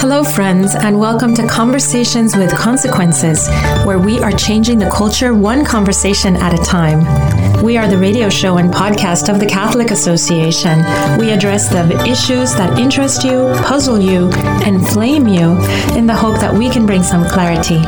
Hello, friends, and welcome to Conversations with Consequences, where we are changing the culture one conversation at a time. We are the radio show and podcast of the Catholic Association. We address the issues that interest you, puzzle you, inflame you in the hope that we can bring some clarity,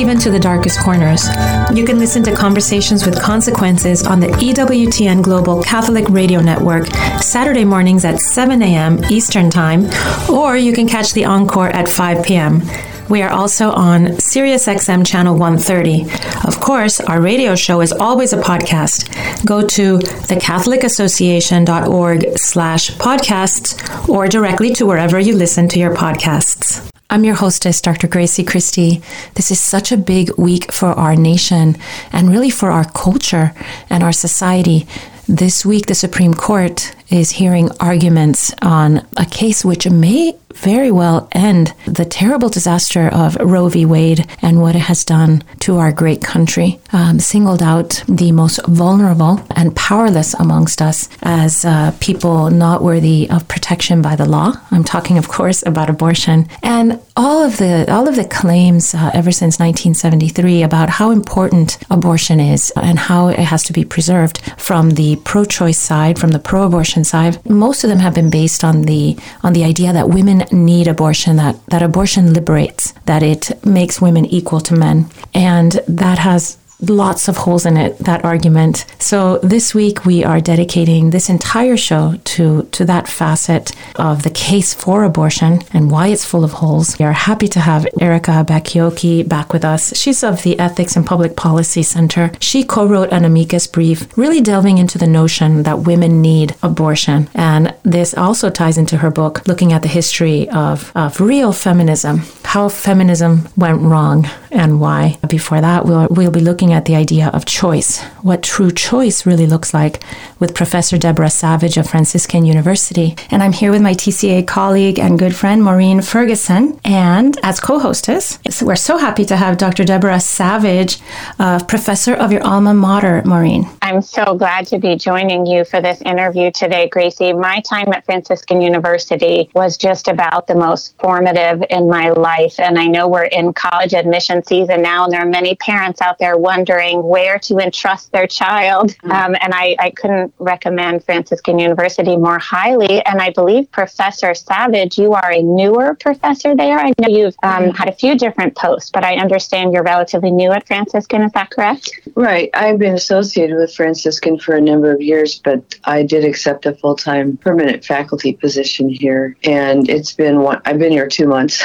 even to the darkest corners. You can listen to Conversations with Consequences on the EWTN Global Catholic Radio Network, Saturday mornings at 7 a.m. Eastern Time, or you can catch the encore at 5 p.m. We are also on SiriusXM channel 130. Of course, our radio show is always a podcast. Go to thecatholicassociation.org slash podcasts or directly to wherever you listen to your podcasts. I'm your hostess, Dr. Gracie Christie. This is such a big week for our nation and really for our culture and our society. This week, the Supreme Court is hearing arguments on a case which may very well end the terrible disaster of Roe v. Wade and what it has done to our great country, um, singled out the most vulnerable and powerless amongst us as uh, people not worthy of protection by the law. I'm talking, of course, about abortion and all of the all of the claims uh, ever since 1973 about how important abortion is and how it has to be preserved from the pro-choice side, from the pro-abortion side. Most of them have been based on the on the idea that women need abortion, that, that abortion liberates, that it makes women equal to men. And that has lots of holes in it that argument. So this week we are dedicating this entire show to to that facet of the case for abortion and why it's full of holes. We are happy to have erica Bachiochi back with us. She's of the ethics and public policy center. She co-wrote an amicus brief really delving into the notion that women need abortion. And this also ties into her book looking at the history of, of real feminism how feminism went wrong and why. Before that we'll, we'll be looking looking at the idea of choice, what true choice really looks like, with Professor Deborah Savage of Franciscan University. And I'm here with my TCA colleague and good friend, Maureen Ferguson. And as co hostess, we're so happy to have Dr. Deborah Savage, uh, professor of your alma mater, Maureen. I'm so glad to be joining you for this interview today, Gracie. My time at Franciscan University was just about the most formative in my life. And I know we're in college admission season now, and there are many parents out there wondering where to entrust their child. Mm-hmm. Um, and I, I couldn't recommend Franciscan University more highly. And I believe Professor Savage, you are a newer professor there. I know you've um, mm-hmm. had a few different posts, but I understand you're relatively new at Franciscan. Is that correct? Right. I've been associated with Franciscan for a number of years, but I did accept a full time permanent faculty position here. And it's been one, I've been here two months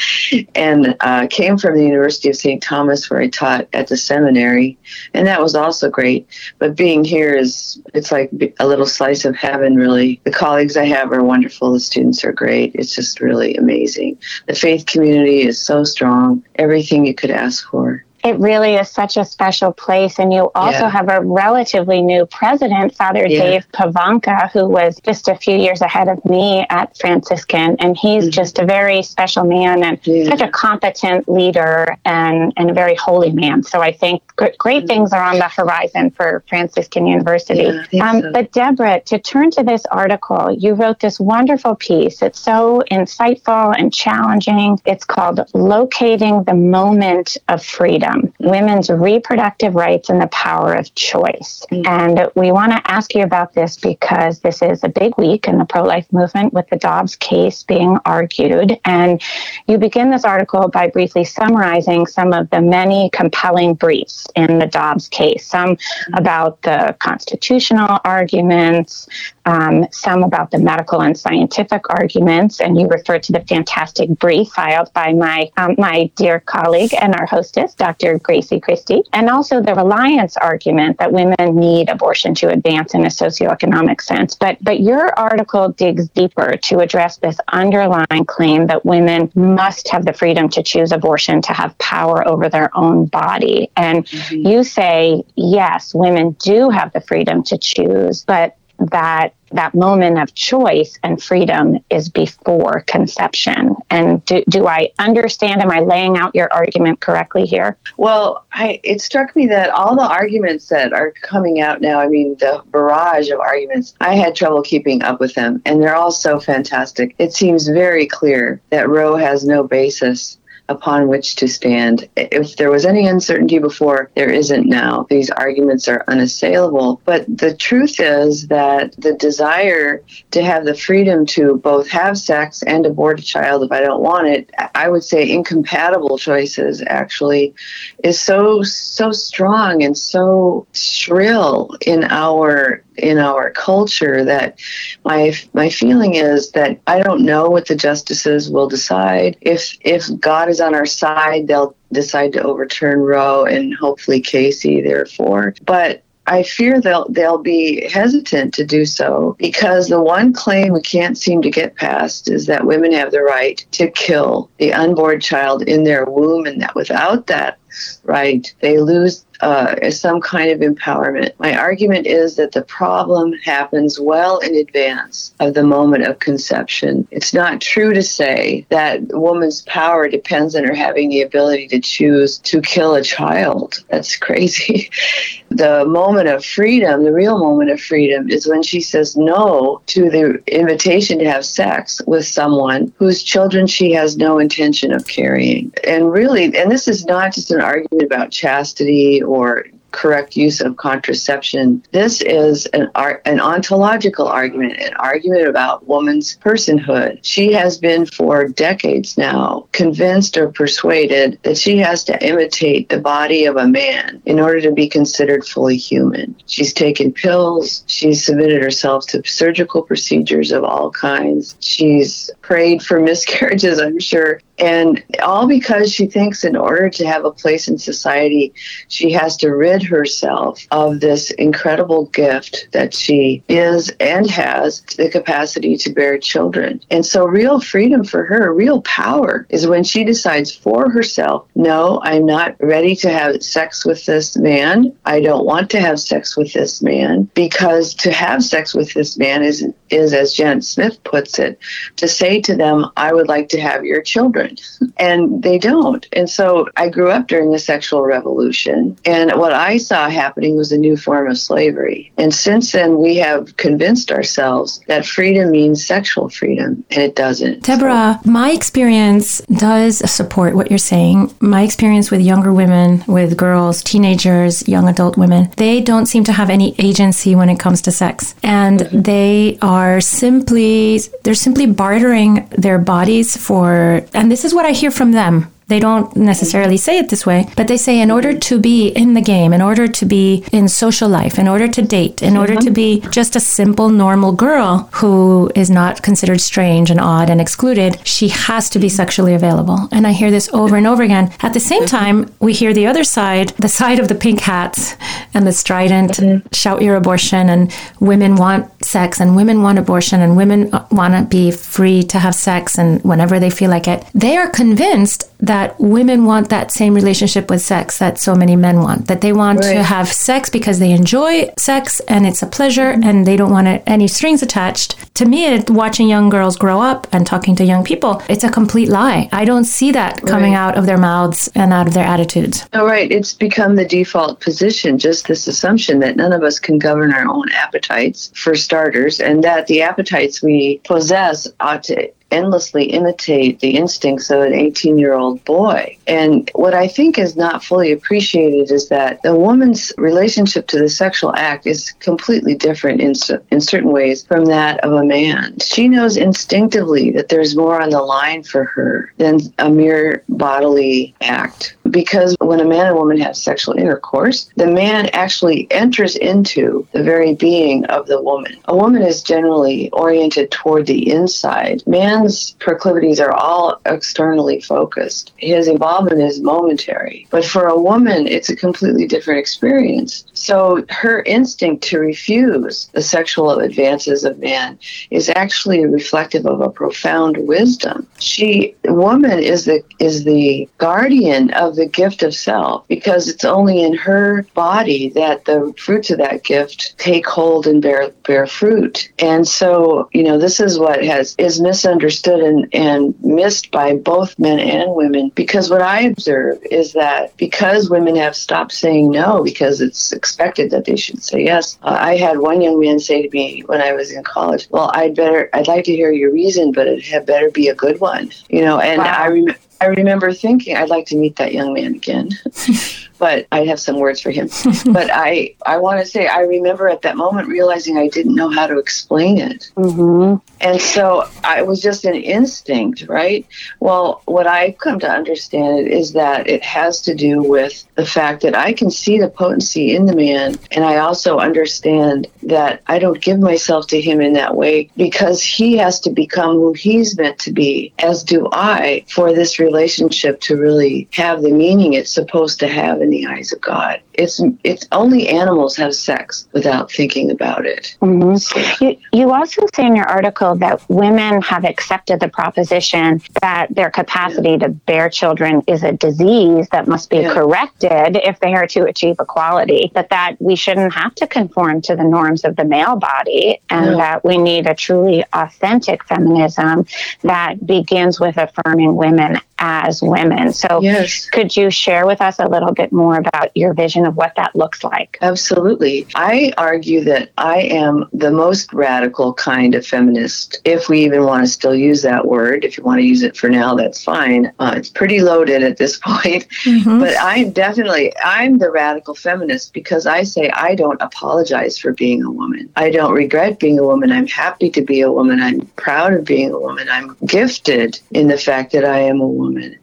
and uh, came from the University of St. Thomas, where I taught at the seminary seminary, and that was also great. But being here is it's like a little slice of heaven, really. The colleagues I have are wonderful. The students are great. It's just really amazing. The faith community is so strong. Everything you could ask for it really is such a special place. And you also yeah. have a relatively new president, Father yeah. Dave Pivonka, who was just a few years ahead of me at Franciscan. And he's mm-hmm. just a very special man and yeah. such a competent leader and, and a very holy man. So I think great mm-hmm. things are on the horizon for Franciscan University. Um, so. But Deborah, to turn to this article, you wrote this wonderful piece. It's so insightful and challenging. It's called Locating the Moment of Freedom freedom, women's reproductive rights, and the power of choice. Mm-hmm. And we want to ask you about this because this is a big week in the pro life movement with the Dobbs case being argued. And you begin this article by briefly summarizing some of the many compelling briefs in the Dobbs case, some about the constitutional arguments, um, some about the medical and scientific arguments, and you refer to the fantastic brief filed by my um, my dear colleague and our hostess, Dr. Gracie Christie, and also the reliance argument that women need abortion to advance in a socioeconomic sense. But but your article digs deeper to address this underlying claim that women must have the freedom to choose abortion to have power over their own body, and mm-hmm. you say yes, women do have the freedom to choose, but that that moment of choice and freedom is before conception. And do, do I understand? Am I laying out your argument correctly here? Well, I, it struck me that all the arguments that are coming out now, I mean, the barrage of arguments, I had trouble keeping up with them, and they're all so fantastic. It seems very clear that Roe has no basis upon which to stand. If there was any uncertainty before, there isn't now. These arguments are unassailable. But the truth is that the desire to have the freedom to both have sex and abort a child if I don't want it, I would say incompatible choices actually, is so so strong and so shrill in our in our culture that my my feeling is that I don't know what the justices will decide. If if God is on our side, they'll decide to overturn Roe and hopefully Casey, therefore. But I fear they'll they'll be hesitant to do so because the one claim we can't seem to get past is that women have the right to kill the unborn child in their womb, and that without that right, they lose uh, some kind of empowerment. My argument is that the problem happens well in advance of the moment of conception. It's not true to say that a woman's power depends on her having the ability to choose to kill a child. That's crazy. the moment of freedom, the real moment of freedom, is when she says no to the invitation to have sex with someone whose children she has no intention of carrying. And really, and this is not just an argument about chastity or correct use of contraception. This is an art, an ontological argument, an argument about woman's personhood. She has been for decades now convinced or persuaded that she has to imitate the body of a man in order to be considered fully human. She's taken pills, she's submitted herself to surgical procedures of all kinds. She's prayed for miscarriages, I'm sure, and all because she thinks in order to have a place in society, she has to rid herself of this incredible gift that she is and has the capacity to bear children. And so, real freedom for her, real power, is when she decides for herself no, I'm not ready to have sex with this man. I don't want to have sex with this man because to have sex with this man is, is as Janet Smith puts it, to say to them, I would like to have your children and they don't. And so I grew up during the sexual revolution, and what I saw happening was a new form of slavery. And since then, we have convinced ourselves that freedom means sexual freedom, and it doesn't. Deborah, so. my experience does support what you're saying. My experience with younger women, with girls, teenagers, young adult women, they don't seem to have any agency when it comes to sex. And mm-hmm. they are simply, they're simply bartering their bodies for, and this is what I hear from them. They don't necessarily say it this way, but they say in order to be in the game, in order to be in social life, in order to date, in order to be just a simple, normal girl who is not considered strange and odd and excluded, she has to be sexually available. And I hear this over and over again. At the same time, we hear the other side, the side of the pink hats and the strident mm-hmm. shout your abortion, and women want sex, and women want abortion, and women want to be free to have sex and whenever they feel like it. They are convinced that women want that same relationship with sex that so many men want. That they want right. to have sex because they enjoy sex and it's a pleasure and they don't want any strings attached. To me, watching young girls grow up and talking to young people, it's a complete lie. I don't see that coming right. out of their mouths and out of their attitudes. Oh, right. It's become the default position, just this assumption that none of us can govern our own appetites, for starters, and that the appetites we possess ought to endlessly imitate the instincts of an 18 year old boy. And what I think is not fully appreciated is that the woman's relationship to the sexual act is completely different in, in certain ways from that of a man. She knows instinctively that there's more on the line for her than a mere bodily act. Because when a man and woman have sexual intercourse, the man actually enters into the very being of the woman. A woman is generally oriented toward the inside. Man's proclivities are all externally focused. His involvement is momentary. But for a woman, it's a completely different experience. So her instinct to refuse the sexual advances of man is actually reflective of a profound wisdom. She, woman, is the is the guardian of the gift of self because it's only in her body that the fruits of that gift take hold and bear bear fruit. And so, you know, this is what has is misunderstood and, and missed by both men and women because what I observe is that because women have stopped saying no because it's expected that they should say yes. Uh, I had one young man say to me when I was in college, "Well, I'd better I'd like to hear your reason, but it had better be a good one." You know, and wow. I remember I remember thinking I'd like to meet that young man again. but I have some words for him. but I, I want to say I remember at that moment realizing I didn't know how to explain it. Mm-hmm. And so I was just an instinct, right? Well, what I've come to understand is that it has to do with the fact that I can see the potency in the man. And I also understand that I don't give myself to him in that way because he has to become who he's meant to be, as do I, for this relationship to really have the meaning it's supposed to have the eyes of God. It's it's only animals have sex without thinking about it. Mm-hmm. You, you also say in your article that women have accepted the proposition that their capacity yeah. to bear children is a disease that must be yeah. corrected if they are to achieve equality. But that we shouldn't have to conform to the norms of the male body, and no. that we need a truly authentic feminism that begins with affirming women as women. So, yes. could you share with us a little bit more about your vision of what that looks like? Absolutely. I argue that I am the most radical kind of feminist, if we even want to still use that word. If you want to use it for now, that's fine. Uh, it's pretty loaded at this point. Mm-hmm. But I'm definitely, I'm the radical feminist because I say I don't apologize for being a woman. I don't regret being a woman. I'm happy to be a woman. I'm proud of being a woman. I'm gifted in the fact that I am a woman woman.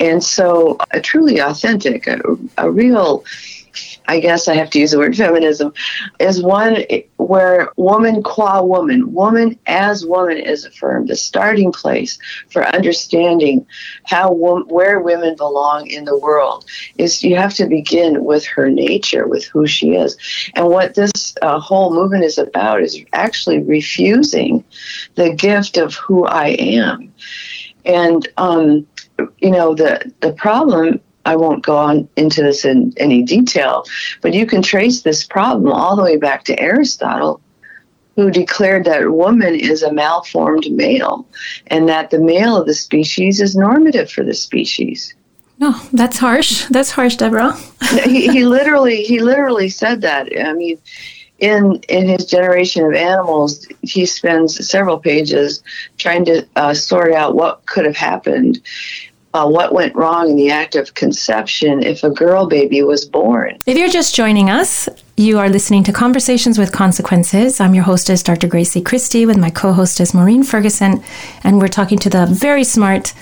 And so, a truly authentic, a, a real I guess I have to use the word feminism, is one where woman qua woman, woman as woman is affirmed, the starting place for understanding how where women belong in the world is you have to begin with her nature, with who she is. And what this uh, whole movement is about is actually refusing the gift of who I am. And um, you know, the, the problem, I won't go on into this in any detail, but you can trace this problem all the way back to Aristotle, who declared that woman is a malformed male and that the male of the species is normative for the species. No, oh, that's harsh. That's harsh, Deborah. he, he literally he literally said that. I mean, in in his generation of animals, he spends several pages trying to uh, sort out what could have happened uh, what went wrong in the act of conception if a girl baby was born. If you're just joining us, you are listening to Conversations with Consequences. I'm your hostess, Dr. Gracie Christie, with my co hostess, Maureen Ferguson, and we're talking to the very smart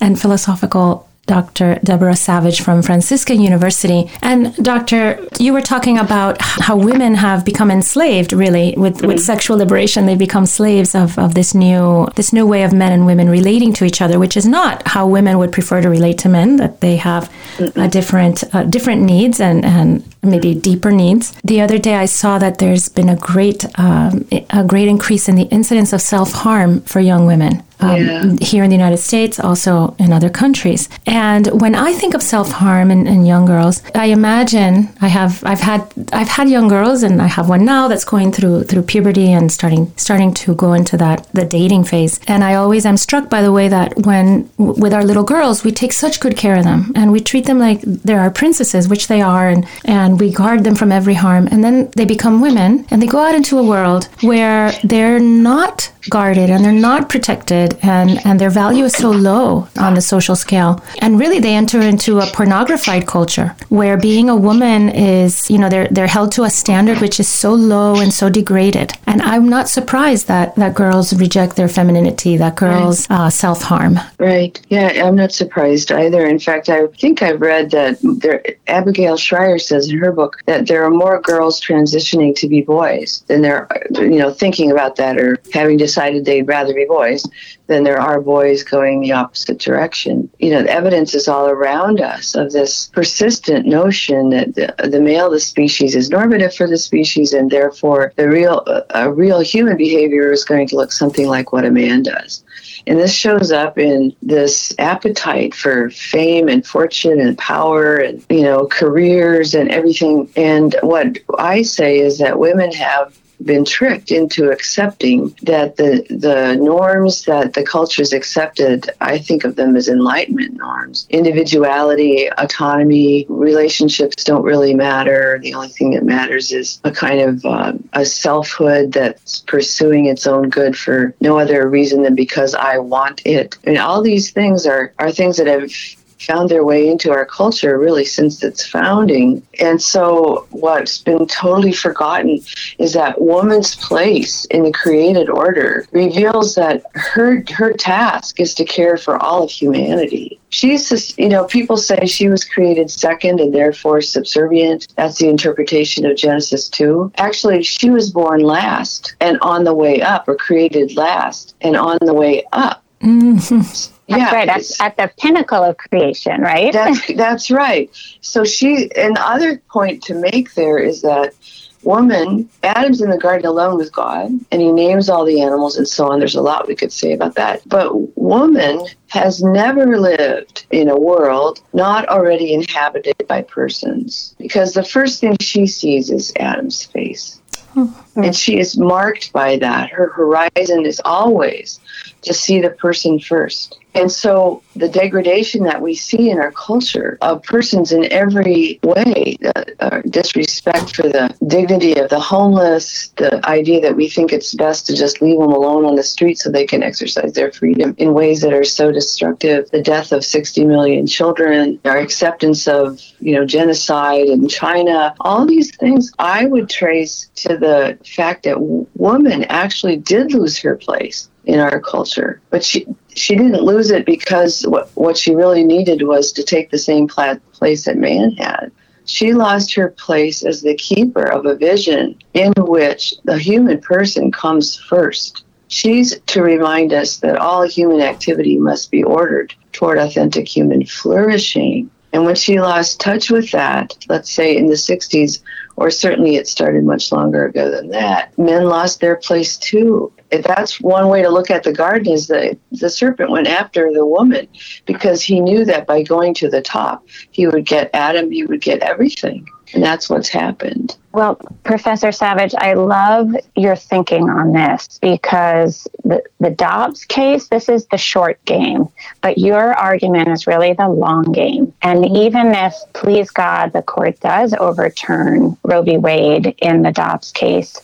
and philosophical Dr. Deborah Savage from Franciscan University. And Doctor, you were talking about how women have become enslaved really with, mm-hmm. with sexual liberation. They've become slaves of, of this new this new way of men and women relating to each other, which is not how women would prefer to relate to men, that they have mm-hmm. a different uh, different needs and, and maybe deeper needs. The other day I saw that there's been a great um, a great increase in the incidence of self-harm for young women um, yeah. here in the United States, also in other countries. And when I think of self harm in, in, young girls, I imagine I have I've had I've had young girls, and I have one now that's going through through puberty and starting starting to go into that the dating phase. And I always am struck by the way that when with our little girls, we take such good care of them, and we treat them like they're our princesses, which they are, and and we guard them from every harm. And then they become women, and they go out into a world where they're not guarded and they're not protected and, and their value is so low on the social scale. And really they enter into a pornographied culture where being a woman is, you know, they're they're held to a standard which is so low and so degraded. And I'm not surprised that, that girls reject their femininity, that girls right. uh, self harm. Right. Yeah, I'm not surprised either. In fact, I think I've read that there, Abigail Shrier says in her book that there are more girls transitioning to be boys than there, you know, thinking about that or having to decided they'd rather be boys, then there are boys going the opposite direction. You know, the evidence is all around us of this persistent notion that the, the male of the species is normative for the species, and therefore the real a real human behavior is going to look something like what a man does. And this shows up in this appetite for fame and fortune and power and, you know, careers and everything. And what I say is that women have been tricked into accepting that the the norms that the culture's accepted i think of them as enlightenment norms. Individuality autonomy relationships don't really matter. The only thing that matters is a kind of uh, a selfhood that's pursuing its own good for no other reason than because i want it. And all these things are are things that have found their way into our culture really since its founding. And so, what's been totally forgotten is that woman's place in the created order reveals that her her task is to care for all of humanity. She's just, you know, people say she was created second and therefore subservient. That's the interpretation of Genesis 2. Actually, she was born last and on the way up, or created last and on the way up. Mm-hmm. That's yeah, right. That's at the pinnacle of creation, right? That's, that's right. So she, and the other point to make there is that woman, Adam's in the garden alone with God, and he names all the animals and so on. There's a lot we could say about that. But woman has never lived in a world not already inhabited by persons, because the first thing she sees is Adam's face. Mm-hmm. And she is marked by that. Her horizon is always to see the person first. And so the degradation that we see in our culture of persons in every way, uh, disrespect for the dignity of the homeless, the idea that we think it's best to just leave them alone on the street so they can exercise their freedom in ways that are so destructive, the death of 60 million children, our acceptance of, you know, genocide in China, all these things I would trace to the fact that woman actually did lose her place in our culture. But she she didn't lose it because what what she really needed was to take the same place that man had. She lost her place as the keeper of a vision in which the human person comes first. She's to remind us that all human activity must be ordered toward authentic human flourishing. And when she lost touch with that, let's say in the 60s, or certainly it started much longer ago than that, men lost their place too. If that's one way to look at the garden is that the serpent went after the woman because he knew that by going to the top he would get adam he would get everything. And that's what's happened well, Professor Savage, I love your thinking on this because the, the Dobbs case, this is the short game, but your argument is really the long game. And even if, please God, the court does overturn Roe v. Wade in the Dobbs case,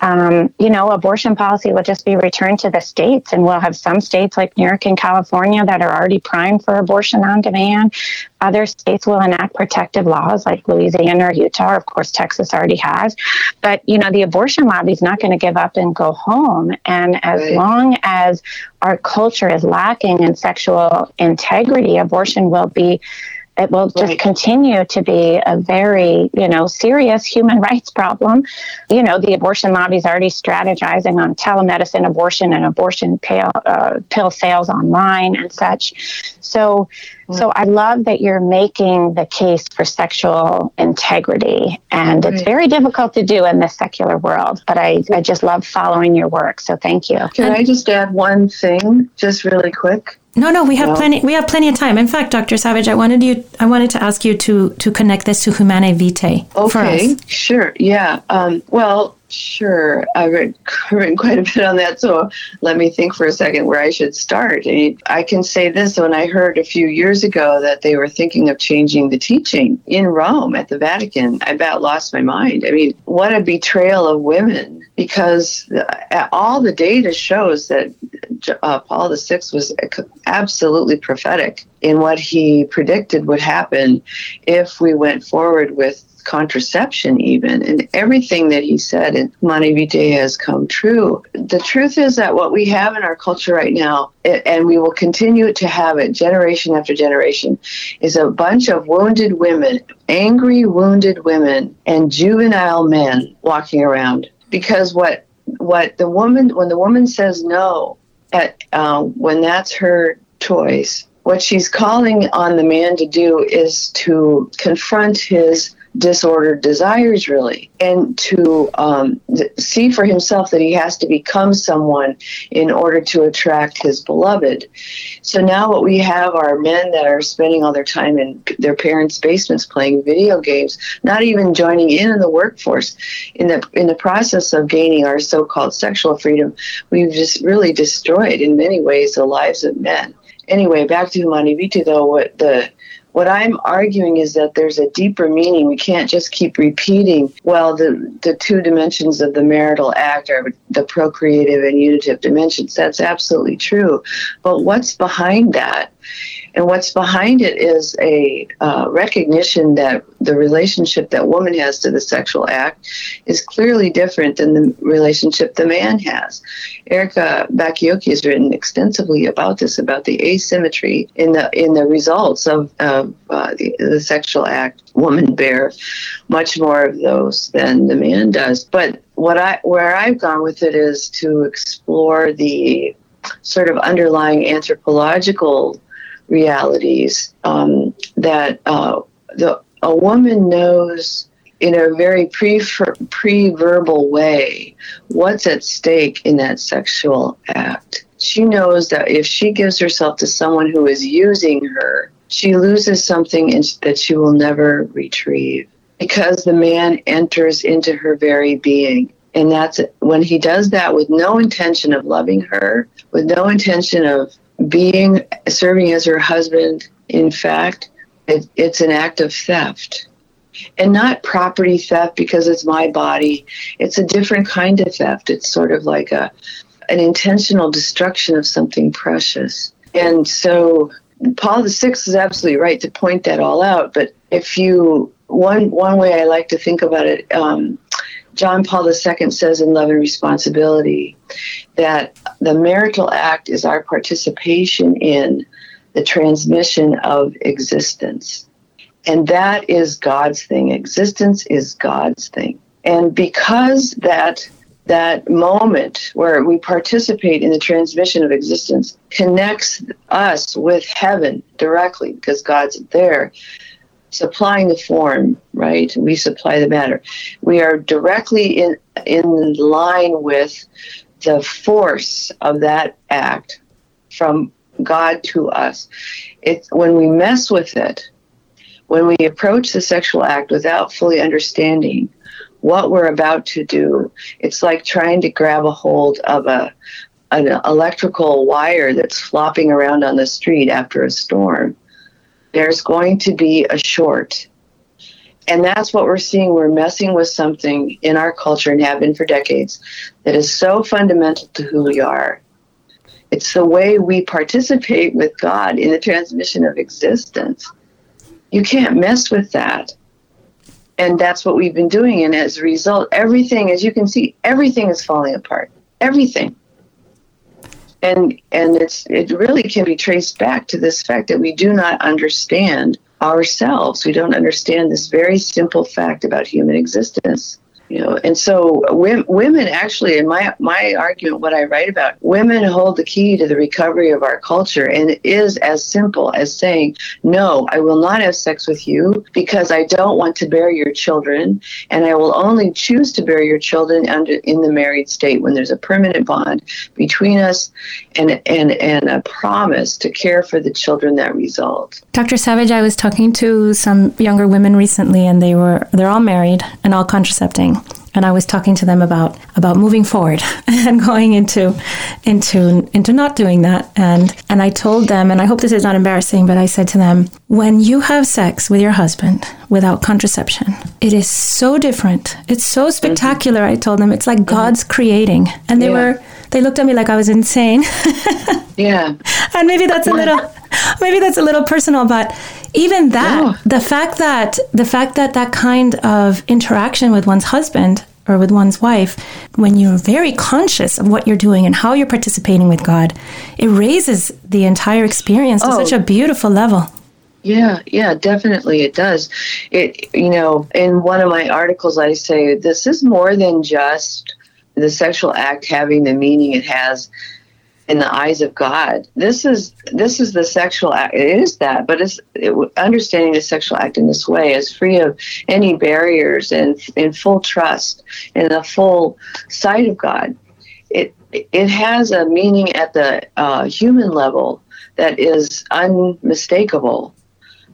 um, you know, abortion policy will just be returned to the states, and we'll have some states like New York and California that are already primed for abortion on demand. Other states will enact protective laws like Louisiana or Utah, or of course, Texas already has. But, you know, the abortion lobby is not going to give up and go home. And as right. long as our culture is lacking in sexual integrity, abortion will be it will just right. continue to be a very you know serious human rights problem you know the abortion lobby is already strategizing on telemedicine abortion and abortion pill, uh, pill sales online and such so. So i love that you're making the case for sexual integrity and right. it's very difficult to do in this secular world but i i just love following your work so thank you can i just add one thing just really quick no, no, we have no. plenty. We have plenty of time. In fact, Dr. Savage, I wanted you. I wanted to ask you to to connect this to Humanae Vitae. Okay, sure. Yeah. Um, well, Sure, I've written quite a bit on that, so let me think for a second where I should start. I, can say this when I heard a few years ago that they were thinking of changing the teaching in Rome at the Vatican, I about lost my mind. I mean, what a betrayal of women, because all the data shows that uh, Paul VI was absolutely prophetic in what he predicted would happen if we went forward with contraception even and everything that he said in Vitae has come true. The truth is that what we have in our culture right now, and we will continue to have it generation after generation, is a bunch of wounded women, angry wounded women and juvenile men walking around because what what the woman, when the woman says no, at, uh, when that's her choice, what she's calling on the man to do is to confront his disordered desires, really, and to um, see for himself that he has to become someone in order to attract his beloved. So now what we have are men that are spending all their time in their parents' basements playing video games, not even joining in in the workforce. In the in the process of gaining our so-called sexual freedom, we've just really destroyed in many ways the lives of men anyway, back to Humanae Vitae, though, what the what I'm arguing is that there's a deeper meaning. We can't just keep repeating, well, the, the two dimensions of the marital act are the procreative and unitive dimensions. That's absolutely true. But what's behind that? And what's behind it is a uh, recognition that the relationship that woman has to the sexual act is clearly different than the relationship the man has. Erica Bachiochi has written extensively about this, about the asymmetry in the in the results of, of uh, the, the sexual act. Women bear much more of those than the man does. But what I where I've gone with it is to explore the sort of underlying anthropological realities um, that uh, the a woman knows in a very pre pre-verbal way what's at stake in that sexual act. She knows that if she gives herself to someone who is using her, she loses something that she will never retrieve because the man enters into her very being. And that's when he does that with no intention of loving her, with no intention of being serving as her husband, in fact, it, it's an act of theft. And not property theft because it's my body. It's a different kind of theft. It's sort of like a an intentional destruction of something precious. And so Paul VI is absolutely right to point that all out. But if you one one way I like to think about it, um, John Paul II says in Love and Responsibility that the marital act is our participation in the transmission of existence. And that is God's thing. Existence is God's thing. And because that that moment where we participate in the transmission of existence connects us with heaven directly because God's there, supplying the form, right? We supply the matter. We are directly in in line with the force of that act from God to us. It's when we mess with it, when we approach the sexual act without fully understanding what we're about to do, it's like trying to grab a hold of a an electrical wire that's flopping around on the street after a storm there's going to be a short. And that's what we're seeing. We're messing with something in our culture and have been for decades that is so fundamental to who we are. It's the way we participate with God in the transmission of existence. You can't mess with that. And that's what we've been doing. And as a result, everything, as you can see, everything is falling apart. Everything and and it's it really can be traced back to this fact that we do not understand ourselves. We don't understand this very simple fact about human existence you know and so women actually in my my argument what i write about women hold the key to the recovery of our culture and it is as simple as saying no i will not have sex with you because i don't want to bear your children and i will only choose to bear your children under in the married state when there's a permanent bond between us and and and a promise to care for the children that result. Dr savage i was talking to some younger women recently and they were they're all married and all contracepting and I was talking to them about about moving forward and going into into into not doing that. And and I told them and I hope this is not embarrassing but I said to them when you have sex with your husband without contraception it is so different. It's so spectacular. I told them. It's like mm-hmm. God's creating. And they yeah. were they looked at me like I was insane. Yeah. And maybe that's a little maybe that's a little personal but even that the fact that the fact that that kind of interaction with one's husband or with one's wife when you're very conscious of what you're doing and how you're participating with god it raises the entire experience to oh. such a beautiful level yeah, yeah, definitely it does. It you know, in one of my articles I say this is more than just the sexual act having the meaning it has in the eyes of God. This is this is the sexual act. It is that, but it's it, understanding the sexual act in this way is free of any barriers and in full trust in the full sight of God. It it has a meaning at the uh, human level that is unmistakable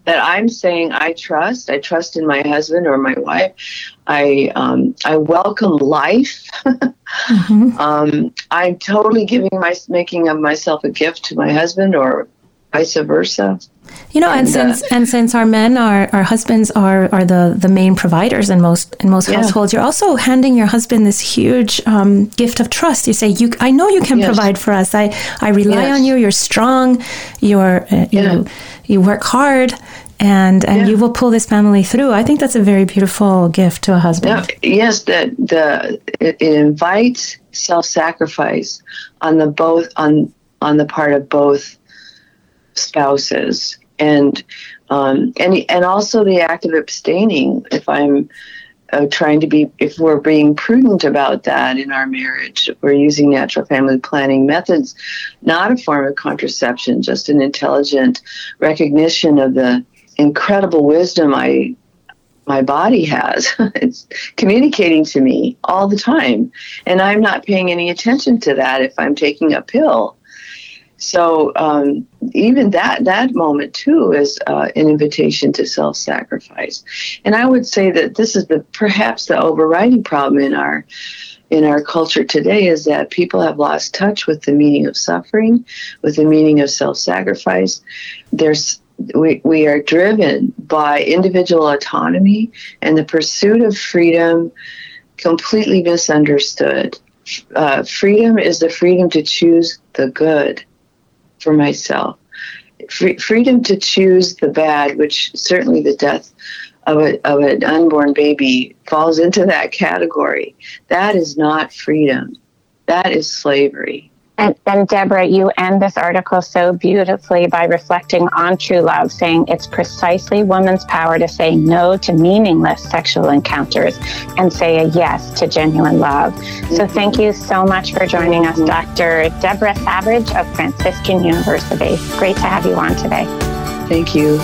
that I'm saying I trust. I trust in my husband or my wife. I um, I welcome life. mm-hmm. um, I'm totally giving my making of myself a gift to my husband or vice versa. You know, and, and since uh, and since our men, our, our husbands are, are the, the main providers in most in most yeah. households, you're also handing your husband this huge um, gift of trust. You say, "You, I know you can yes. provide for us. I, I rely yes. on you. You're strong. You're uh, yeah. you you work hard." And and yeah. you will pull this family through. I think that's a very beautiful gift to a husband. Yeah, yes, that the it, it invites self-sacrifice on the both on on the part of both spouses, and um, and and also the act of abstaining. If I'm uh, trying to be, if we're being prudent about that in our marriage, we're using natural family planning methods, not a form of contraception, just an intelligent recognition of the incredible wisdom I my body has. it's communicating to me all the time, and I'm not paying any attention to that if I'm taking a pill. So um, even that that moment too is uh, an invitation to self-sacrifice, and I would say that this is the perhaps the overriding problem in our in our culture today is that people have lost touch with the meaning of suffering, with the meaning of self-sacrifice. There's we, we are driven by individual autonomy and the pursuit of freedom completely misunderstood. Uh, freedom is the freedom to choose the good for myself. Free, freedom to choose the bad, which certainly the death of, a, of an unborn baby falls into that category. That is not freedom. That is slavery. And then, Deborah, you end this article so beautifully by reflecting on true love, saying it's precisely woman's power to say no to meaningless sexual encounters and say a yes to genuine love. So, mm-hmm. thank you so much for joining us, mm-hmm. Dr. Deborah Savage of Franciscan University. Great to have you on today. Thank you.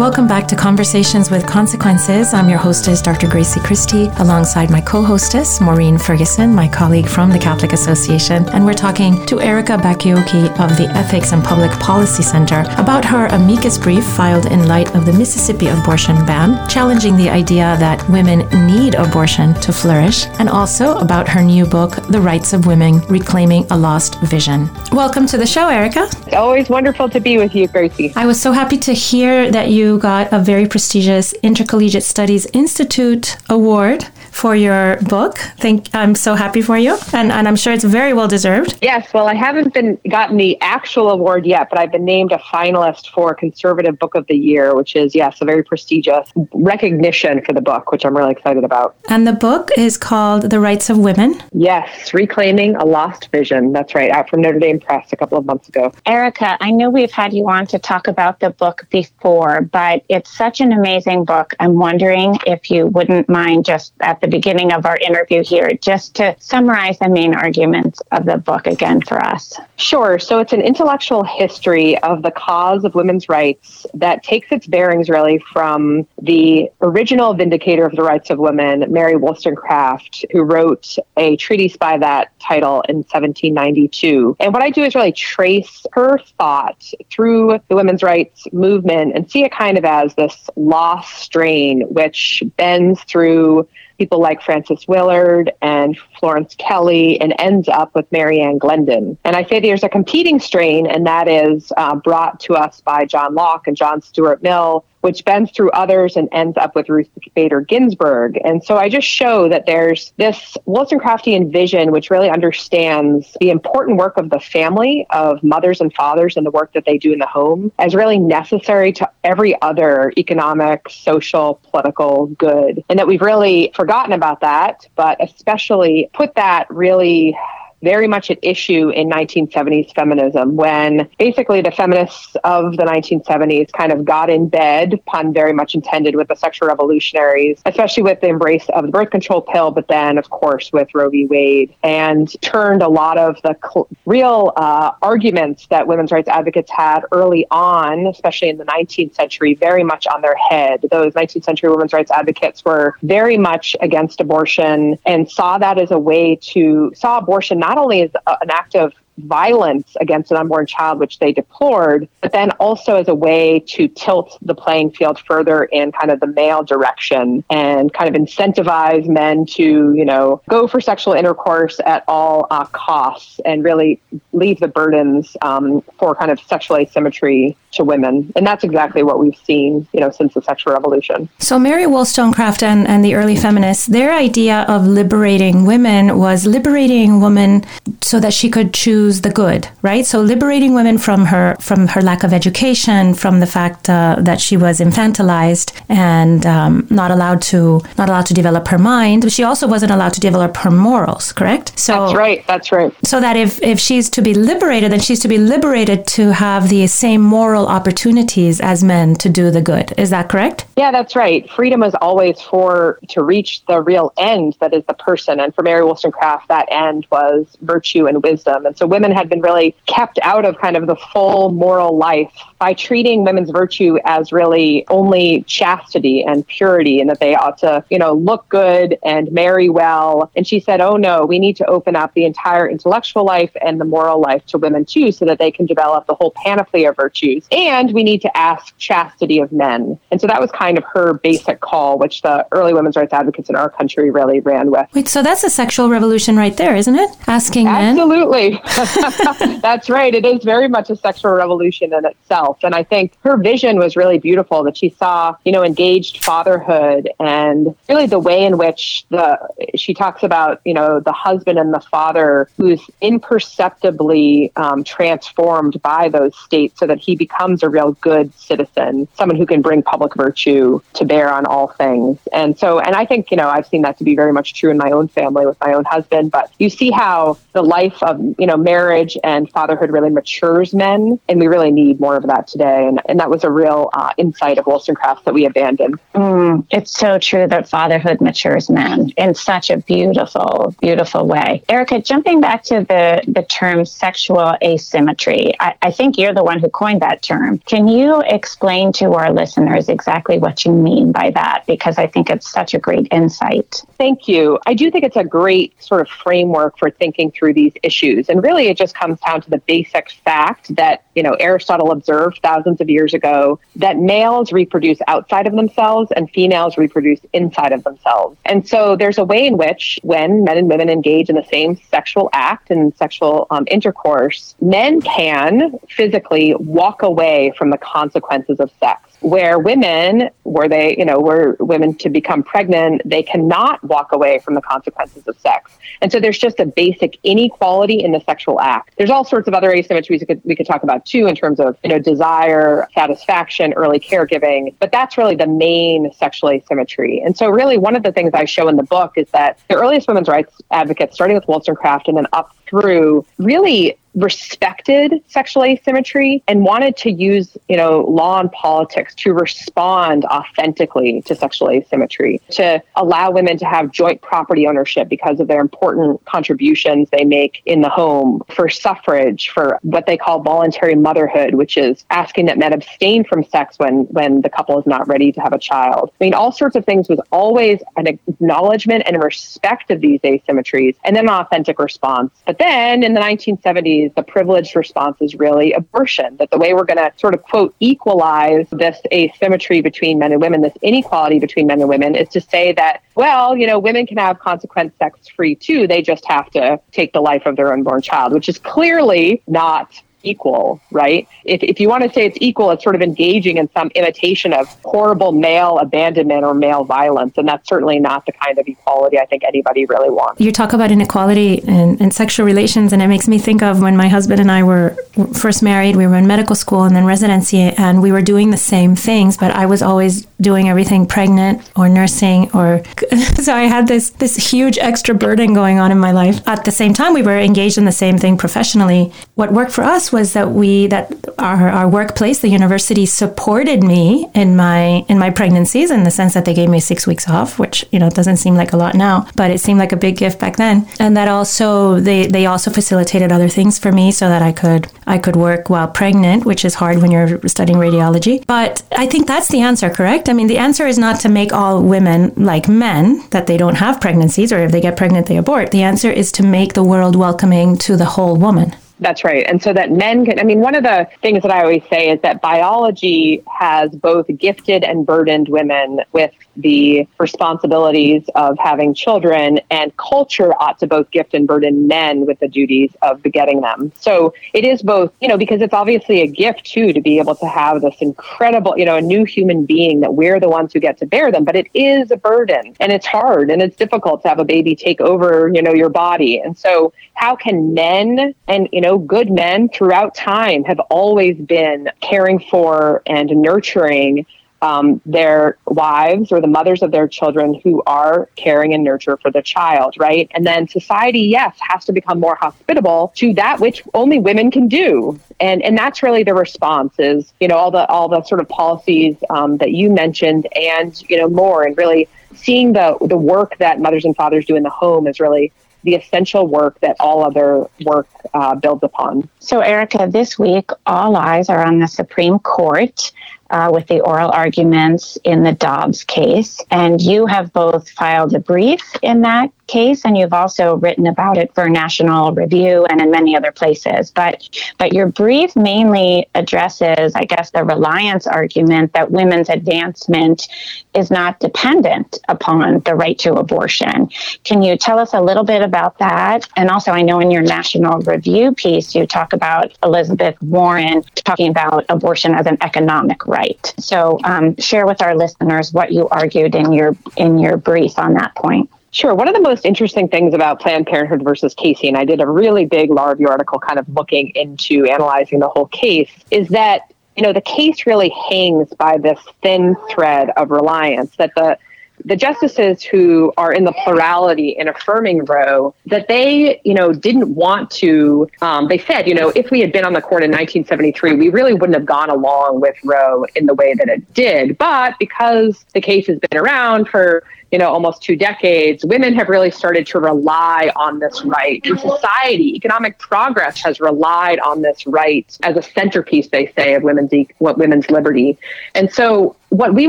Welcome back to Conversations with Consequences. I'm your hostess, Dr. Gracie Christie, alongside my co hostess, Maureen Ferguson, my colleague from the Catholic Association. And we're talking to Erica Bachiochi of the Ethics and Public Policy Center about her amicus brief filed in light of the Mississippi abortion ban, challenging the idea that women need abortion to flourish, and also about her new book, The Rights of Women Reclaiming a Lost Vision. Welcome to the show, Erica. Always wonderful to be with you, Gracie. I was so happy to hear that you got a very prestigious Intercollegiate Studies Institute award for your book. Thank, I'm so happy for you, and, and I'm sure it's very well deserved. Yes, well, I haven't been gotten the actual award yet, but I've been named a finalist for Conservative Book of the Year, which is yes, a very prestigious recognition for the book, which I'm really excited about. And the book is called The Rights of Women. Yes, Reclaiming a Lost Vision. That's right, out from Notre Dame Press a couple of months ago. Erica, I know we've had you on to talk about the book before, but it's such an amazing book. I'm wondering if you wouldn't mind just at the beginning of our interview here, just to summarize the main arguments of the book again for us. Sure. So it's an intellectual history of the cause of women's rights that takes its bearings really from the original vindicator of the rights of women, Mary Wollstonecraft, who wrote a treatise by that title in 1792. And what I do is really trace her thought through the women's rights movement and see it kind of as this lost strain which bends through people like Frances Willard and Florence Kelley and ends up with Mary Glendon. And I say there's a competing strain, and that is uh, brought to us by John Locke and John Stuart Mill which bends through others and ends up with Ruth Bader Ginsburg. And so I just show that there's this Wollstonecraftian vision, which really understands the important work of the family, of mothers and fathers, and the work that they do in the home as really necessary to every other economic, social, political good. And that we've really forgotten about that, but especially put that really very much at issue in 1970s feminism when basically the feminists of the 1970s kind of got in bed, pun very much intended, with the sexual revolutionaries, especially with the embrace of the birth control pill, but then, of course, with Roe v. Wade, and turned a lot of the cl- real uh, arguments that women's rights advocates had early on, especially in the 19th century, very much on their head. Those 19th century women's rights advocates were very much against abortion and saw that as a way to, saw abortion not not only is uh, an act of violence against an unborn child, which they deplored, but then also as a way to tilt the playing field further in kind of the male direction and kind of incentivize men to, you know, go for sexual intercourse at all uh, costs and really leave the burdens um, for kind of sexual asymmetry to women. And that's exactly what we've seen, you know, since the sexual revolution. So Mary Wollstonecraft and, and the early feminists, their idea of liberating women was liberating women so that she could choose choose the good, right? So liberating women from her from her lack of education, from the fact uh, that she was infantilized and um, not allowed to not allowed to develop her mind. But she also wasn't allowed to develop her morals, correct? So that's right. That's right. So that if if she's to be liberated, then she's to be liberated to have the same moral opportunities as men to do the good. Is that correct? Yeah, that's right. Freedom is always for to reach the real end that is the person, and for Mary Wollstonecraft, that end was virtue and wisdom. And so women women had been really kept out of kind of the full moral life by treating women's virtue as really only chastity and purity and that they ought to, you know, look good and marry well. And she said, oh no, we need to open up the entire intellectual life and the moral life to women too so that they can develop the whole panoply of virtues. And we need to ask chastity of men. And so that was kind of her basic call, which the early women's rights advocates in our country really ran with. Wait, so that's a sexual revolution right there, isn't it? Asking men Absolutely. men. That's right. It is very much a sexual revolution in itself. And I think her vision was really beautiful that she saw, you know, engaged fatherhood and really the way in which the she talks about, you know, the husband and the father who's imperceptibly um, transformed by those states so that he becomes a real good citizen, someone who can bring public virtue to bear on all things. And so, and I think, you know, I've seen that to be very much true in my own family with my own husband, but you see how the life of, you know, marriage and fatherhood really matures men. And we really need more of that today. And, and that was a real uh, insight of Wollstonecraft that we abandoned. Mm, it's so true that fatherhood matures men in such a beautiful, beautiful way. Erika, jumping back to the, the term sexual asymmetry, I, I think you're the one who coined that term. Can you explain to our listeners exactly what you mean by that? Because I think it's such a great insight. Thank you. I do think it's a great sort of framework for thinking through these issues. And really, it just comes down to the basic fact that, you know, Aristotle observed observed thousands of years ago that males reproduce outside of themselves and females reproduce inside of themselves. And so there's a way in which when men and women engage in the same sexual act and sexual um, intercourse, men can physically walk away from the consequences of sex where women, were they, you know, were women to become pregnant, they cannot walk away from the consequences of sex. And so there's just a basic inequality in the sexual act. There's all sorts of other asymmetries we could, we could talk about too in terms of, you know, desire, satisfaction, early caregiving, but that's really the main sexual asymmetry. And so really one of the things I show in the book is that the earliest women's rights advocates, starting with Wollstonecraft and then up through, really respected sexual asymmetry and wanted to use, you know, law and politics to respond authentically to sexual asymmetry, to allow women to have joint property ownership because of their important contributions they make in the home, for suffrage, for what they call voluntary motherhood, which is asking that men abstain from sex when when the couple is not ready to have a child. I mean, all sorts of things was always an acknowledgement and respect of these asymmetries and then an authentic response. But then in the 1970s, the privileged response is really abortion. That the way we're going to sort of quote equalize this asymmetry between men and women, this inequality between men and women, is to say that well, you know, women can have consequence sex free too. They just have to take the life of their unborn child, which is clearly not equal, right? If, if you want to say it's equal, it's sort of engaging in some imitation of horrible male abandonment or male violence. And that's certainly not the kind of equality I think anybody really wants. You talk about inequality in, in sexual relations, and it makes me think of when my husband and I were first married, we were in medical school and then residency, and we were doing the same things, but I was always doing everything pregnant or nursing or so I had this this huge extra burden going on in my life. At the same time we were engaged in the same thing professionally. What worked for us was that we that our, our workplace, the university supported me in my in my pregnancies in the sense that they gave me six weeks off, which, you know, doesn't seem like a lot now, but it seemed like a big gift back then. And that also they they also facilitated other things for me so that I could I could work while pregnant, which is hard when you're studying radiology. But I think that's the answer, correct? I mean, the answer is not to make all women like men, that they don't have pregnancies, or if they get pregnant, they abort. The answer is to make the world welcoming to the whole woman. That's right. And so that men can, I mean, one of the things that I always say is that biology has both gifted and burdened women with the responsibilities of having children, and culture ought to both gift and burden men with the duties of begetting them. So it is both, you know, because it's obviously a gift too to be able to have this incredible, you know, a new human being that we're the ones who get to bear them, but it is a burden and it's hard and it's difficult to have a baby take over, you know, your body. And so how can men and, you know, good men throughout time have always been caring for and nurturing um, their wives or the mothers of their children who are caring and nurture for the child, right? And then society, yes, has to become more hospitable to that which only women can do. And and that's really the response is, you know, all the all the sort of policies um, that you mentioned and, you know, more and really seeing the the work that mothers and fathers do in the home is really the essential work that all other work uh, builds upon. So, Erika, this week all eyes are on the Supreme Court uh, with the oral arguments in the Dobbs case. And you have both filed a brief in that case and you've also written about it for National Review and in many other places. But but your brief mainly addresses, I guess, the reliance argument that women's advancement is not dependent upon the right to abortion. Can you tell us a little bit about that? And also I know in your National Review piece you talk about Elizabeth Warren talking about abortion as an economic right right. So um, share with our listeners what you argued in your in your brief on that point. Sure. One of the most interesting things about Planned Parenthood versus Casey, and I did a really big law review article kind of looking into analyzing the whole case, is that you know the case really hangs by this thin thread of reliance that the the justices who are in the plurality in affirming Roe that they, you know, didn't want to. Um, they said, you know, if we had been on the court in 1973, we really wouldn't have gone along with Roe in the way that it did. But because the case has been around for you know, almost two decades, women have really started to rely on this right. In society, economic progress has relied on this right as a centerpiece, they say, of women's what women's liberty. And so, what we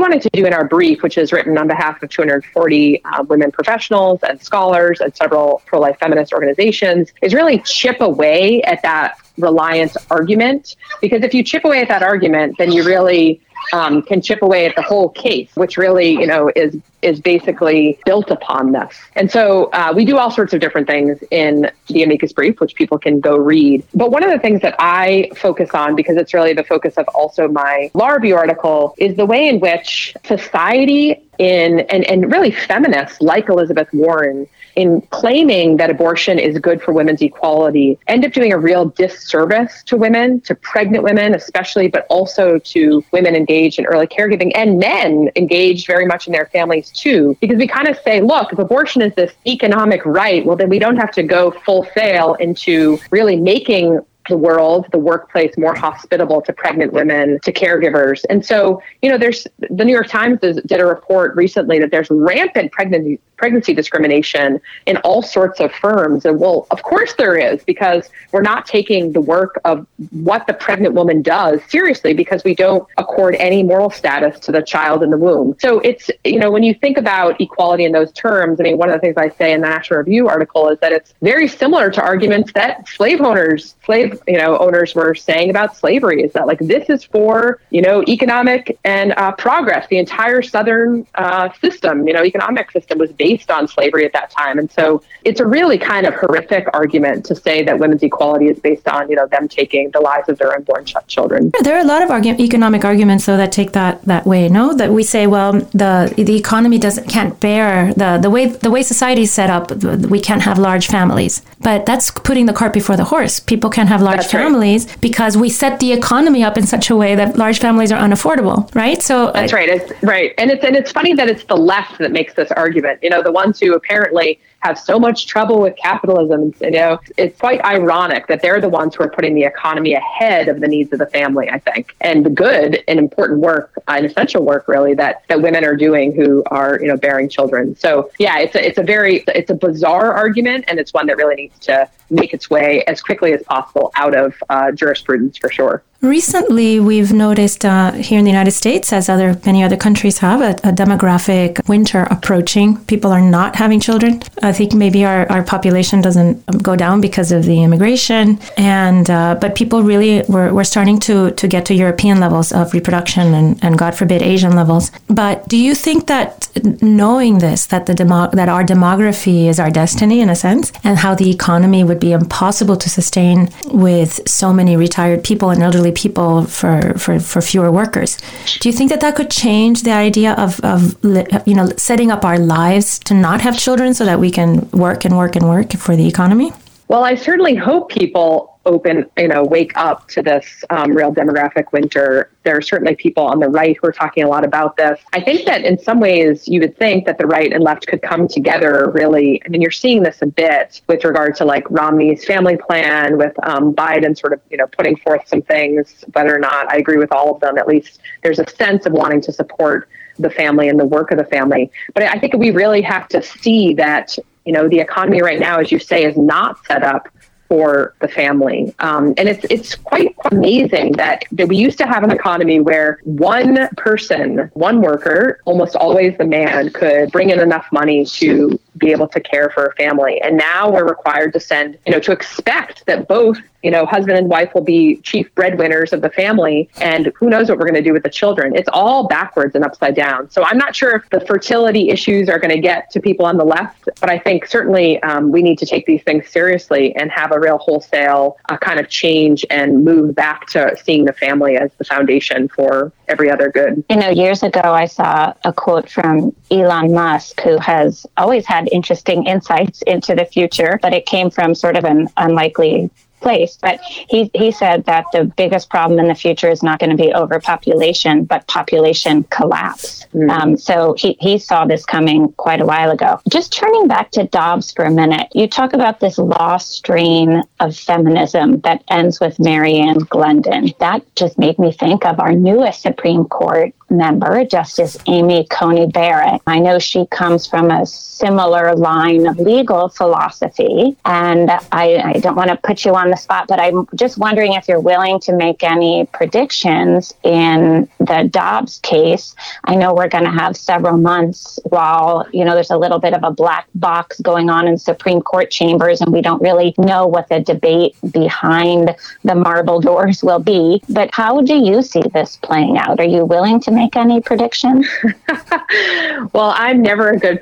wanted to do in our brief, which is written on behalf of 240 uh, women professionals and scholars and several pro-life feminist organizations, is really chip away at that reliance argument. Because if you chip away at that argument, then you really um, can chip away at the whole case, which really, you know, is is basically built upon this. And so uh, we do all sorts of different things in the amicus brief, which people can go read. But one of the things that I focus on, because it's really the focus of also my review article, is the way in which society in and, and really feminists like Elizabeth Warren in claiming that abortion is good for women's equality end up doing a real disservice to women, to pregnant women especially, but also to women engaged in early caregiving and men engaged very much in their families too. Because we kind of say, look, if abortion is this economic right, well, then we don't have to go full sail into really making the world, the workplace more hospitable to pregnant women, to caregivers. And so, you know, there's the New York Times did a report recently that there's rampant pregnancy pregnancy discrimination in all sorts of firms. And well, of course there is, because we're not taking the work of what the pregnant woman does seriously because we don't accord any moral status to the child in the womb. So it's, you know, when you think about equality in those terms, I mean, one of the things I say in the National Review article is that it's very similar to arguments that slave owners, slave, you know, owners were saying about slavery is that like this is for, you know, economic and uh, progress. The entire Southern uh, system, you know, economic system was based based on slavery at that time. And so it's a really kind of horrific argument to say that women's equality is based on, you know, them taking the lives of their unborn ch- children. There are a lot of argu- economic arguments, though, that take that that way. No, that we say, well, the the economy doesn't can't bear the the way the way society is set up. We can't have large families, but that's putting the cart before the horse. People can't have large that's families right. because we set the economy up in such a way that large families are unaffordable, right? So that's I, right. It's right, and it's and it's funny that it's the left that makes this argument. You know, the ones who apparently have so much trouble with capitalism. You know, it's quite ironic that they're the ones who are putting the economy ahead of the needs of the family, I think, and the good and important work, and essential work, really, that, that women are doing who are, you know, bearing children. So, yeah, it's a, it's a very, it's a bizarre argument, and it's one that really needs to make its way as quickly as possible out of uh, jurisprudence for sure. Recently, we've noticed uh, here in the United States, as other many other countries have, a, a, demographic winter approaching. People are not having children. I think maybe our, our population doesn't go down because of the immigration, and uh, but people really we're, we're starting to to get to European levels of reproduction and, and God forbid Asian levels. But do you think that knowing this, that the demo- that our demography is our destiny in a sense, and how the economy would be impossible to sustain with so many retired people and elderly people for, for, for fewer workers. Do you think that that could change the idea of, of you know setting up our lives to not have children so that we can work and work and work for the economy? Well, I certainly hope people open, you know, wake up to this um, real demographic winter. There are certainly people on the right who are talking a lot about this. I think that in some ways you would think that the right and left could come together really. I mean, you're seeing this a bit with regard to like Romney's family plan, with um, Biden sort of, you know, putting forth some things, whether or not I agree with all of them, at least there's a sense of wanting to support the family and the work of the family. But I think we really have to see that, you know, the economy right now, as you say, is not set up for the family. Um, and it's it's quite amazing that, that we used to have an economy where one person, one worker, almost always the man, could bring in enough money to be able to care for a family. And now we're required to send, you know, to expect that both you know, husband and wife will be chief breadwinners of the family, and who knows what we're going to do with the children. It's all backwards and upside down. So I'm not sure if the fertility issues are going to get to people on the left, but I think certainly um, we need to take these things seriously and have a real wholesale uh, kind of change and move back to seeing the family as the foundation for every other good. You know, years ago, I saw a quote from Elon Musk, who has always had interesting insights into the future, but it came from sort of an unlikely place. But he, he said that the biggest problem in the future is not going to be overpopulation, but population collapse. Mm. Um, so he, he saw this coming quite a while ago. Just turning back to Dobbs for a minute, you talk about this lost strain of feminism that ends with Mary Ann Glendon. That just made me think of our newest Supreme Court member, Justice Amy Coney Barrett. I know she comes from a similar line of legal philosophy, and I, I don't want to put you on the spot, but I'm just wondering if you're willing to make any predictions in the Dobbs case. I know we're going to have several months while, you know, there's a little bit of a black box going on in Supreme Court chambers, and we don't really know what the debate behind the marble doors will be. But how do you see this playing out? Are you willing to make any predictions? well, I'm never a good,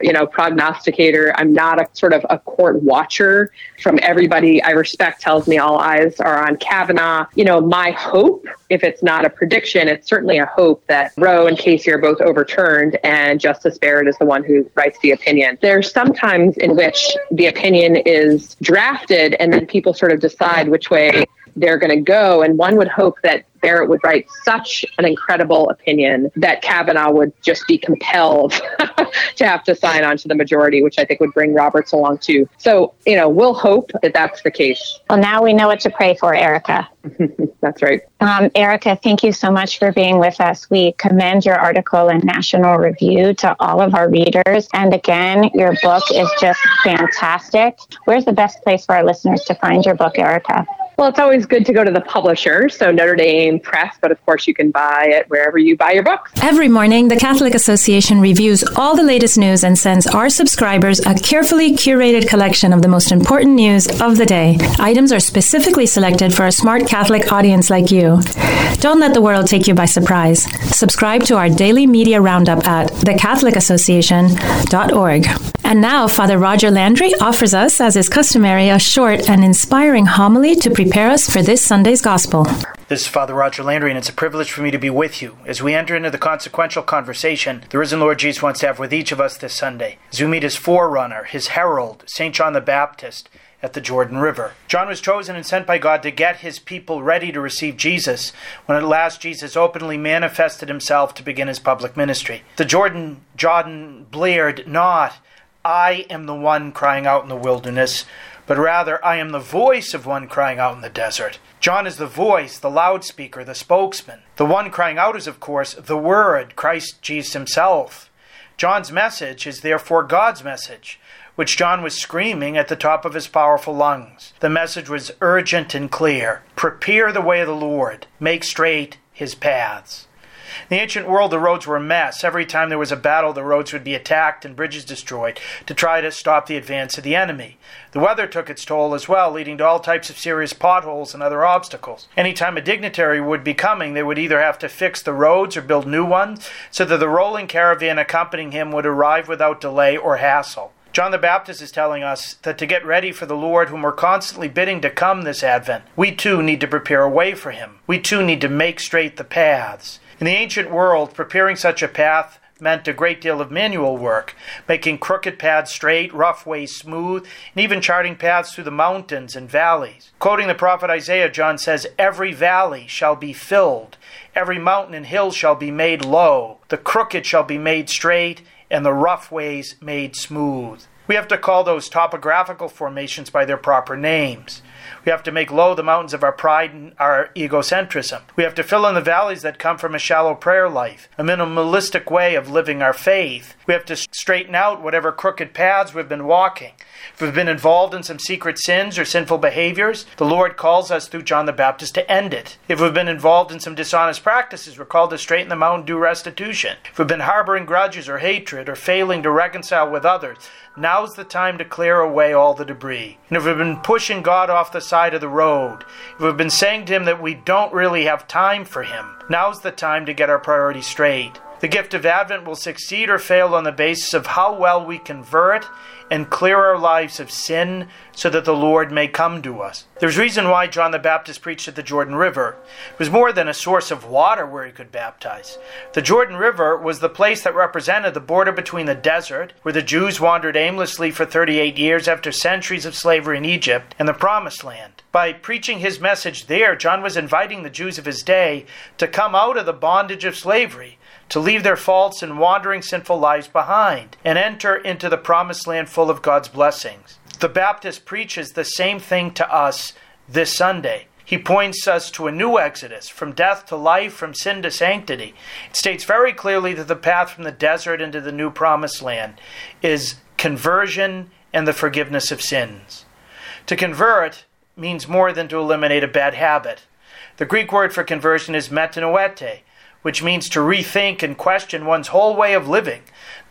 you know, prognosticator. I'm not a sort of a court watcher. From everybody I respect tells me all eyes are on Kavanaugh. You know, my hope, if it's not a prediction, it's certainly a hope that Roe and Casey are both overturned and Justice Barrett is the one who writes the opinion. There's sometimes in which the opinion is drafted and then people sort of decide which way they're going to go. And one would hope that Barrett would write such an incredible opinion that Kavanaugh would just be compelled to have to sign on to the majority, which I think would bring Roberts along too. So, you know, we'll hope that that's the case. Well, now we know what to pray for, Erika. that's right. Um, Erika, thank you so much for being with us. We commend your article in National Review to all of our readers. And again, your book is just fantastic. Where's the best place for our listeners to find your book, Erika? Well, it's always good to go to the publisher, so Notre Dame Press, but of course you can buy it wherever you buy your books. Every morning, the Catholic Association reviews all the latest news and sends our subscribers a carefully curated collection of the most important news of the day. Items are specifically selected for a smart Catholic audience like you. Don't let the world take you by surprise. Subscribe to our daily media roundup at thecatholicassociation.org. And now, Father Roger Landry offers us, as is customary, a short and inspiring homily to prepare us for this Sunday's Gospel. This is Father Roger Landry, and it's a privilege for me to be with you as we enter into the consequential conversation the risen Lord Jesus wants to have with each of us this Sunday. As we meet his forerunner, his herald, St. John the Baptist, at the Jordan River. John was chosen and sent by God to get his people ready to receive Jesus when at last Jesus openly manifested himself to begin his public ministry. The Jordan Jordan blared not, I am the one crying out in the wilderness, but rather I am the voice of one crying out in the desert. John is the voice, the loudspeaker, the spokesman. The one crying out is, of course, the Word, Christ Jesus himself. John's message is therefore God's message which John was screaming at the top of his powerful lungs. The message was urgent and clear Prepare the way of the Lord, make straight his paths. In the ancient world, the roads were a mess. Every time there was a battle, the roads would be attacked and bridges destroyed to try to stop the advance of the enemy. The weather took its toll as well, leading to all types of serious potholes and other obstacles. Anytime a dignitary would be coming, they would either have to fix the roads or build new ones so that the rolling caravan accompanying him would arrive without delay or hassle. John the Baptist is telling us that to get ready for the Lord, whom we're constantly bidding to come this Advent, we too need to prepare a way for him. We too need to make straight the paths. In the ancient world, preparing such a path meant a great deal of manual work, making crooked paths straight, rough ways smooth, and even charting paths through the mountains and valleys. Quoting the prophet Isaiah, John says, Every valley shall be filled, every mountain and hill shall be made low, the crooked shall be made straight, and the rough ways made smooth. We have to call those topographical formations by their proper names. We have to make low the mountains of our pride and our egocentrism. We have to fill in the valleys that come from a shallow prayer life, a minimalistic way of living our faith. We have to straighten out whatever crooked paths we've been walking. If we've been involved in some secret sins or sinful behaviors, the Lord calls us through John the Baptist to end it. If we've been involved in some dishonest practices, we're called to straighten them out and do restitution. If we've been harboring grudges or hatred or failing to reconcile with others, now's the time to clear away all the debris. And if we've been pushing God off the side of the road, we've been saying to Him that we don't really have time for Him, now's the time to get our priorities straight. The gift of Advent will succeed or fail on the basis of how well we convert and clear our lives of sin so that the Lord may come to us. There's reason why John the Baptist preached at the Jordan River. It was more than a source of water where he could baptize. The Jordan River was the place that represented the border between the desert, where the Jews wandered aimlessly for 38 years after centuries of slavery in Egypt, and the Promised Land. By preaching his message there, John was inviting the Jews of his day to come out of the bondage of slavery to leave their faults and wandering sinful lives behind and enter into the promised land full of God's blessings. The Baptist preaches the same thing to us this Sunday. He points us to a new exodus, from death to life, from sin to sanctity. It states very clearly that the path from the desert into the new promised land is conversion and the forgiveness of sins. To convert means more than to eliminate a bad habit. The Greek word for conversion is metanoete, which means to rethink and question one's whole way of living,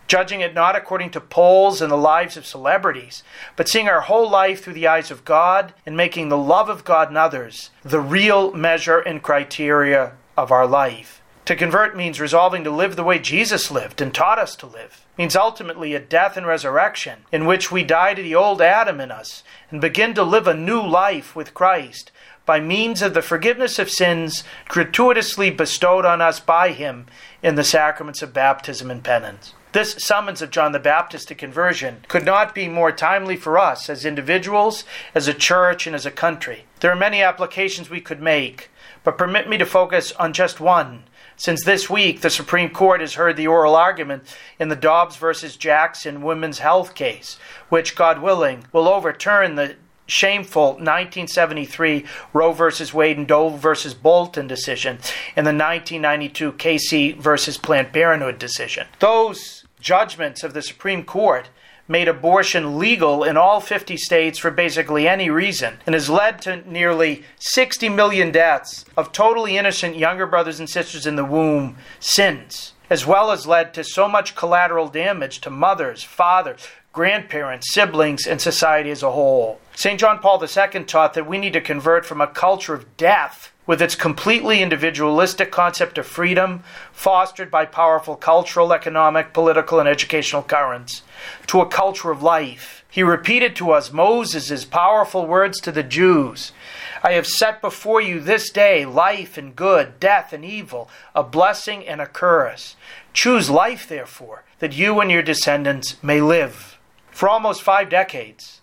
judging it not according to polls and the lives of celebrities, but seeing our whole life through the eyes of God and making the love of God and others the real measure and criteria of our life. To convert means resolving to live the way Jesus lived and taught us to live. It means ultimately a death and resurrection in which we die to the old Adam in us and begin to live a new life with Christ by means of the forgiveness of sins gratuitously bestowed on us by Him in the sacraments of baptism and penance. This summons of John the Baptist to conversion could not be more timely for us as individuals, as a church, and as a country. There are many applications we could make, but permit me to focus on just one. Since this week, the Supreme Court has heard the oral argument in the Dobbs versus Jackson women's health case, which, God willing, will overturn the shameful 1973 Roe versus Wade and Doe versus Bolton decision and the 1992 Casey versus Planned Parenthood decision. Those judgments of the Supreme Court made abortion legal in all 50 states for basically any reason and has led to nearly 60 million deaths of totally innocent younger brothers and sisters in the womb since, as well as led to so much collateral damage to mothers, fathers, grandparents, siblings, and society as a whole. St. John Paul II taught that we need to convert from a culture of death with its completely individualistic concept of freedom, fostered by powerful cultural, economic, political, and educational currents, to a culture of life. He repeated to us Moses' powerful words to the Jews I have set before you this day life and good, death and evil, a blessing and a curse. Choose life, therefore, that you and your descendants may live. For almost five decades,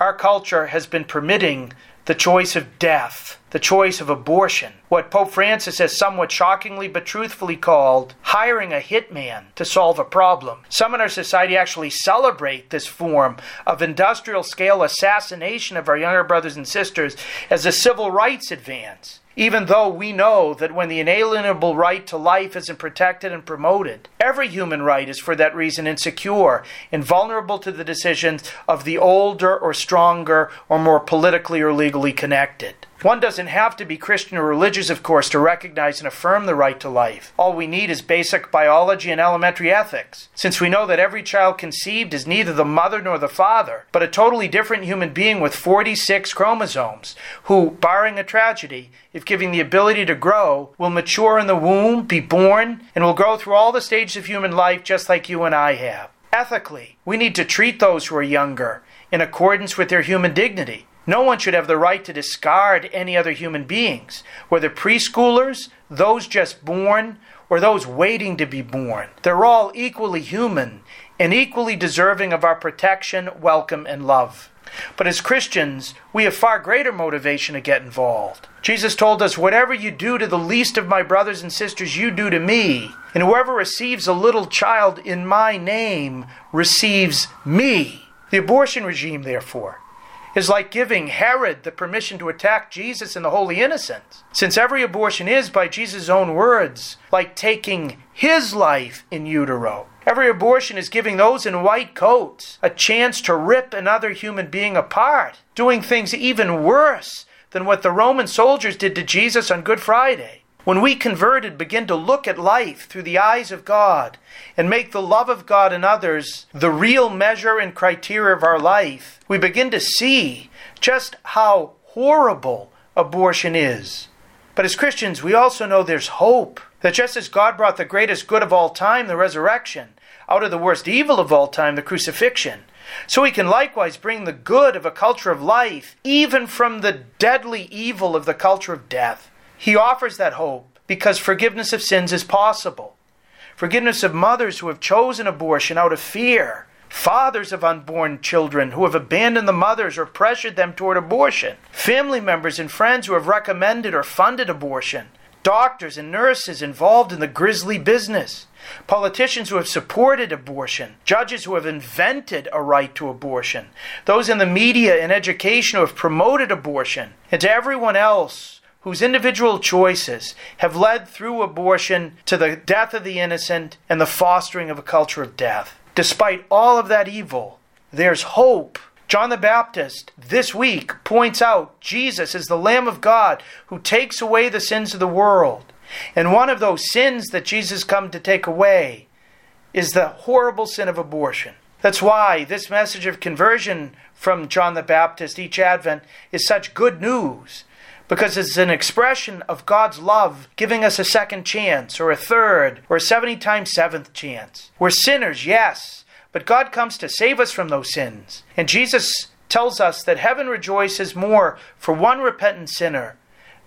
our culture has been permitting the choice of death, the choice of abortion, what Pope Francis has somewhat shockingly but truthfully called hiring a hitman to solve a problem. Some in our society actually celebrate this form of industrial scale assassination of our younger brothers and sisters as a civil rights advance even though we know that when the inalienable right to life isn't protected and promoted, every human right is for that reason insecure and vulnerable to the decisions of the older or stronger or more politically or legally connected. One doesn't have to be Christian or religious, of course, to recognize and affirm the right to life. All we need is basic biology and elementary ethics, since we know that every child conceived is neither the mother nor the father, but a totally different human being with 46 chromosomes, who, barring a tragedy, if given the ability to grow, will mature in the womb, be born, and will grow through all the stages of human life just like you and I have. Ethically, we need to treat those who are younger in accordance with their human dignity. No one should have the right to discard any other human beings, whether preschoolers, those just born, or those waiting to be born. They're all equally human and equally deserving of our protection, welcome, and love. But as Christians, we have far greater motivation to get involved. Jesus told us, Whatever you do to the least of my brothers and sisters, you do to me. And whoever receives a little child in my name receives me. The abortion regime, therefore, is like giving Herod the permission to attack Jesus and the Holy Innocents. Since every abortion is, by Jesus' own words, like taking his life in utero. Every abortion is giving those in white coats a chance to rip another human being apart, doing things even worse than what the Roman soldiers did to Jesus on Good Friday. When we converted begin to look at life through the eyes of God and make the love of God and others the real measure and criteria of our life, we begin to see just how horrible abortion is. But as Christians, we also know there's hope. That just as God brought the greatest good of all time, the resurrection, out of the worst evil of all time, the crucifixion, so he can likewise bring the good of a culture of life, even from the deadly evil of the culture of death. He offers that hope because forgiveness of sins is possible. Forgiveness of mothers who have chosen abortion out of fear. Fathers of unborn children who have abandoned the mothers or pressured them toward abortion. Family members and friends who have recommended or funded abortion. Doctors and nurses involved in the grisly business. Politicians who have supported abortion, judges who have invented a right to abortion, those in the media and education who have promoted abortion, and to everyone else whose individual choices have led through abortion to the death of the innocent and the fostering of a culture of death. Despite all of that evil, there's hope. John the Baptist this week points out Jesus is the Lamb of God who takes away the sins of the world. And one of those sins that Jesus come to take away is the horrible sin of abortion. That's why this message of conversion from John the Baptist each Advent is such good news because it's an expression of God's love giving us a second chance, or a third, or a 70 times seventh chance. We're sinners, yes, but God comes to save us from those sins. And Jesus tells us that heaven rejoices more for one repentant sinner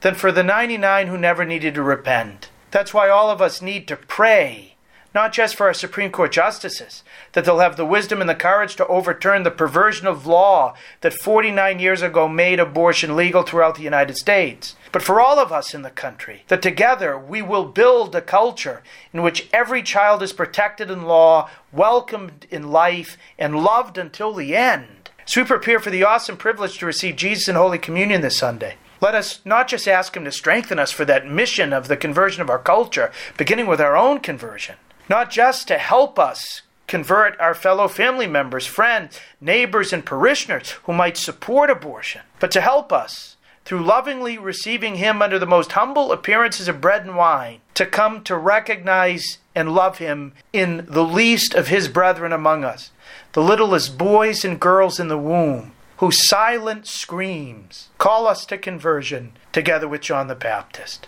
than for the 99 who never needed to repent. That's why all of us need to pray not just for our Supreme Court justices, that they'll have the wisdom and the courage to overturn the perversion of law that 49 years ago made abortion legal throughout the United States, but for all of us in the country, that together we will build a culture in which every child is protected in law, welcomed in life, and loved until the end. As we prepare for the awesome privilege to receive Jesus in Holy Communion this Sunday, let us not just ask Him to strengthen us for that mission of the conversion of our culture, beginning with our own conversion, not just to help us convert our fellow family members, friends, neighbors, and parishioners who might support abortion, but to help us through lovingly receiving Him under the most humble appearances of bread and wine, to come to recognize and love Him in the least of His brethren among us, the littlest boys and girls in the womb, whose silent screams call us to conversion together with John the Baptist.